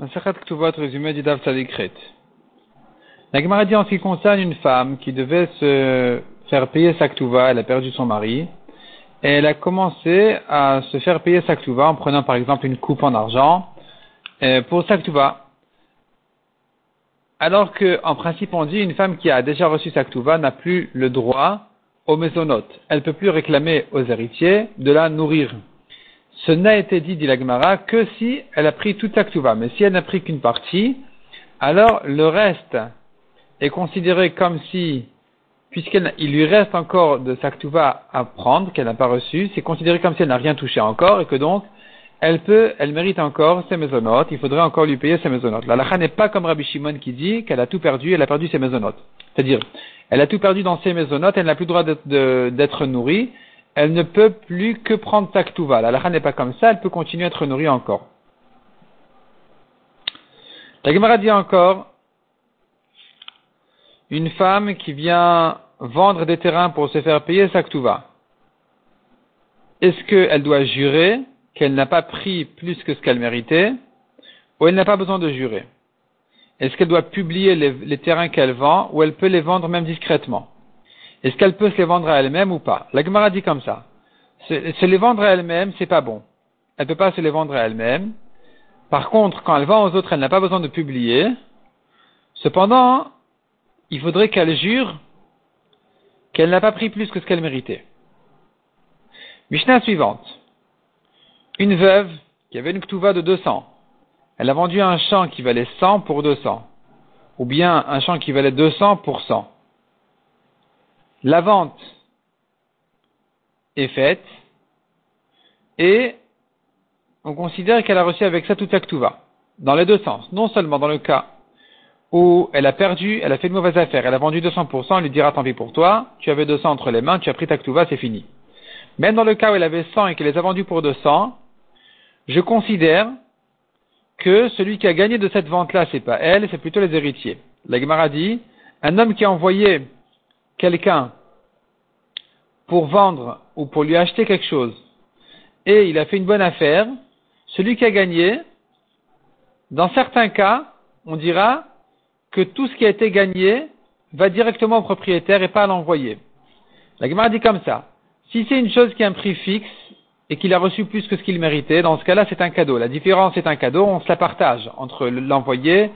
La Gemara dit en ce qui concerne une femme qui devait se faire payer sa Ktuva, elle a perdu son mari, et elle a commencé à se faire payer sa Ktuva en prenant par exemple une coupe en argent euh, pour sa Ktuva. Alors que, en principe, on dit une femme qui a déjà reçu sa Ktuva n'a plus le droit aux maisonnotes. Elle peut plus réclamer aux héritiers de la nourrir ce n'a été dit, dit la Gemara, que si elle a pris toute ktuva. Mais si elle n'a pris qu'une partie, alors le reste est considéré comme si, puisqu'il lui reste encore de sa à prendre, qu'elle n'a pas reçu, c'est considéré comme si elle n'a rien touché encore et que donc, elle peut, elle mérite encore ses maisonnotes, il faudrait encore lui payer ses maisonnotes. La lacha n'est pas comme Rabbi Shimon qui dit qu'elle a tout perdu, elle a perdu ses maisonnotes. C'est-à-dire, elle a tout perdu dans ses maisonnotes, elle n'a plus le droit d'être nourrie, elle ne peut plus que prendre sa ktuva. La lacha n'est pas comme ça, elle peut continuer à être nourrie encore. La Gemara dit encore, une femme qui vient vendre des terrains pour se faire payer sa ktuva. Est-ce qu'elle doit jurer qu'elle n'a pas pris plus que ce qu'elle méritait, ou elle n'a pas besoin de jurer? Est-ce qu'elle doit publier les terrains qu'elle vend, ou elle peut les vendre même discrètement? Est-ce qu'elle peut se les vendre à elle-même ou pas La Gemara dit comme ça. Se, les vendre à elle-même, c'est pas bon. Elle peut pas se les vendre à elle-même. Par contre, quand elle vend aux autres, elle n'a pas besoin de publier. Cependant, il faudrait qu'elle jure qu'elle n'a pas pris plus que ce qu'elle méritait. Mishnah suivante. Une veuve qui avait une ktuva de 200. Elle a vendu un champ qui valait 100 pour 200. Ou bien un champ qui valait 200 pour 100 la vente est faite et on considère qu'elle a reçu avec ça toute Ktuva. Dans les deux sens. Non seulement dans le cas où elle a perdu, elle a fait une mauvaise affaire, elle a vendu 200%, on lui dira tant pis pour toi, tu avais 200 entre les mains, tu as pris ta Ktuva, c'est fini. Même dans le cas où elle avait 100 et qu'elle les a vendus pour 200, je considère que celui qui a gagné de cette vente-là, c'est pas elle, c'est plutôt les héritiers. La Gemara dit, un homme qui a envoyé quelqu'un pour vendre ou pour lui acheter quelque chose et il a fait une bonne affaire, celui qui a gagné, dans certains cas, on dira que tout ce qui a été gagné va directement au propriétaire et pas à l'envoyé. La Gemara dit comme ça. Si c'est une chose qui a un prix fixe et qu'il a reçu plus que ce qu'il méritait, dans ce cas-là, c'est un cadeau. La différence est un cadeau, on se la partage entre l'envoyé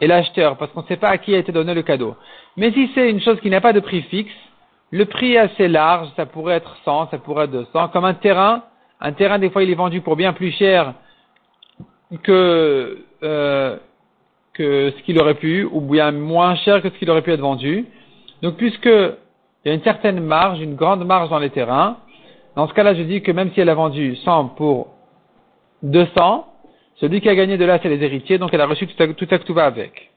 et l'acheteur, parce qu'on ne sait pas à qui a été donné le cadeau. Mais si c'est une chose qui n'a pas de prix fixe, le prix est assez large, ça pourrait être 100, ça pourrait être 200, comme un terrain. Un terrain, des fois, il est vendu pour bien plus cher que, euh, que ce qu'il aurait pu, ou bien moins cher que ce qu'il aurait pu être vendu. Donc, puisque il y a une certaine marge, une grande marge dans les terrains, dans ce cas-là, je dis que même si elle a vendu 100 pour 200, celui qui a gagné de là, c'est les héritiers, donc elle a reçu tout, va avec.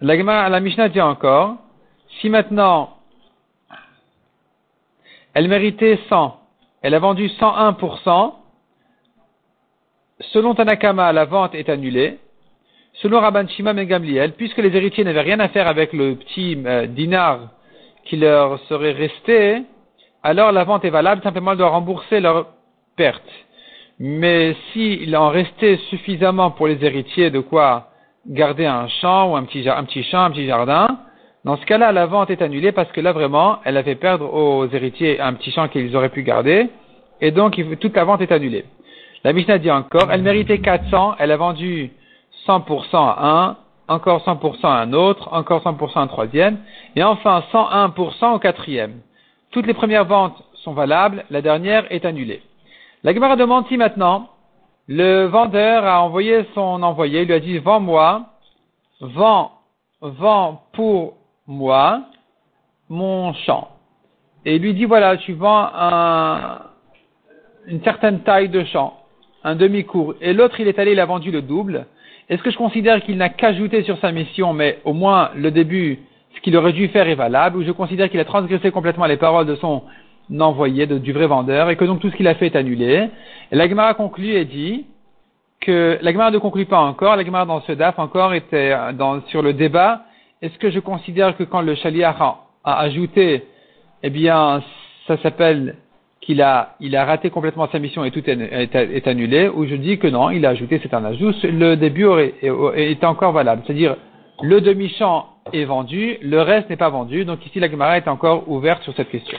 La, la Mishnah dit encore, si maintenant elle méritait 100, elle a vendu 101%, selon Tanakama, la vente est annulée. Selon Rabban Shimon et Gamliel, puisque les héritiers n'avaient rien à faire avec le petit euh, dinar qui leur serait resté, alors la vente est valable, simplement elle doit rembourser leur perte. Mais s'il en restait suffisamment pour les héritiers de quoi garder un champ ou un petit, un petit champ, un petit jardin, dans ce cas-là, la vente est annulée parce que là, vraiment, elle a fait perdre aux héritiers un petit champ qu'ils auraient pu garder, et donc toute la vente est annulée. La Mishnah dit encore, elle méritait 400, elle a vendu 100% à un, encore 100% à un autre, encore 100% à un troisième, et enfin 101% au quatrième. Toutes les premières ventes sont valables, la dernière est annulée. La Gemara demande si maintenant, le vendeur a envoyé son envoyé, il lui a dit, vends-moi, vends, vends pour moi mon champ. Et il lui dit, voilà, tu vends un, une certaine taille de champ, un demi-cours. Et l'autre, il est allé, il a vendu le double. Est-ce que je considère qu'il n'a qu'ajouté sur sa mission, mais au moins le début, ce qu'il aurait dû faire est valable, ou je considère qu'il a transgressé complètement les paroles de son envoyé, de, du vrai vendeur, et que donc tout ce qu'il a fait est annulé. Et la Gemara conclut et dit, que la Gemara ne conclut pas encore, la Gemara dans ce DAF encore était dans, sur le débat, est-ce que je considère que quand le Shaliach a, ajouté, eh bien, ça s'appelle qu'il a, il a raté complètement sa mission et tout est, est, annulé, ou je dis que non, il a ajouté, c'est un ajout, le début aurait, est, encore valable. C'est-à-dire, le demi-champ est vendu, le reste n'est pas vendu, donc ici la Gemara est encore ouverte sur cette question.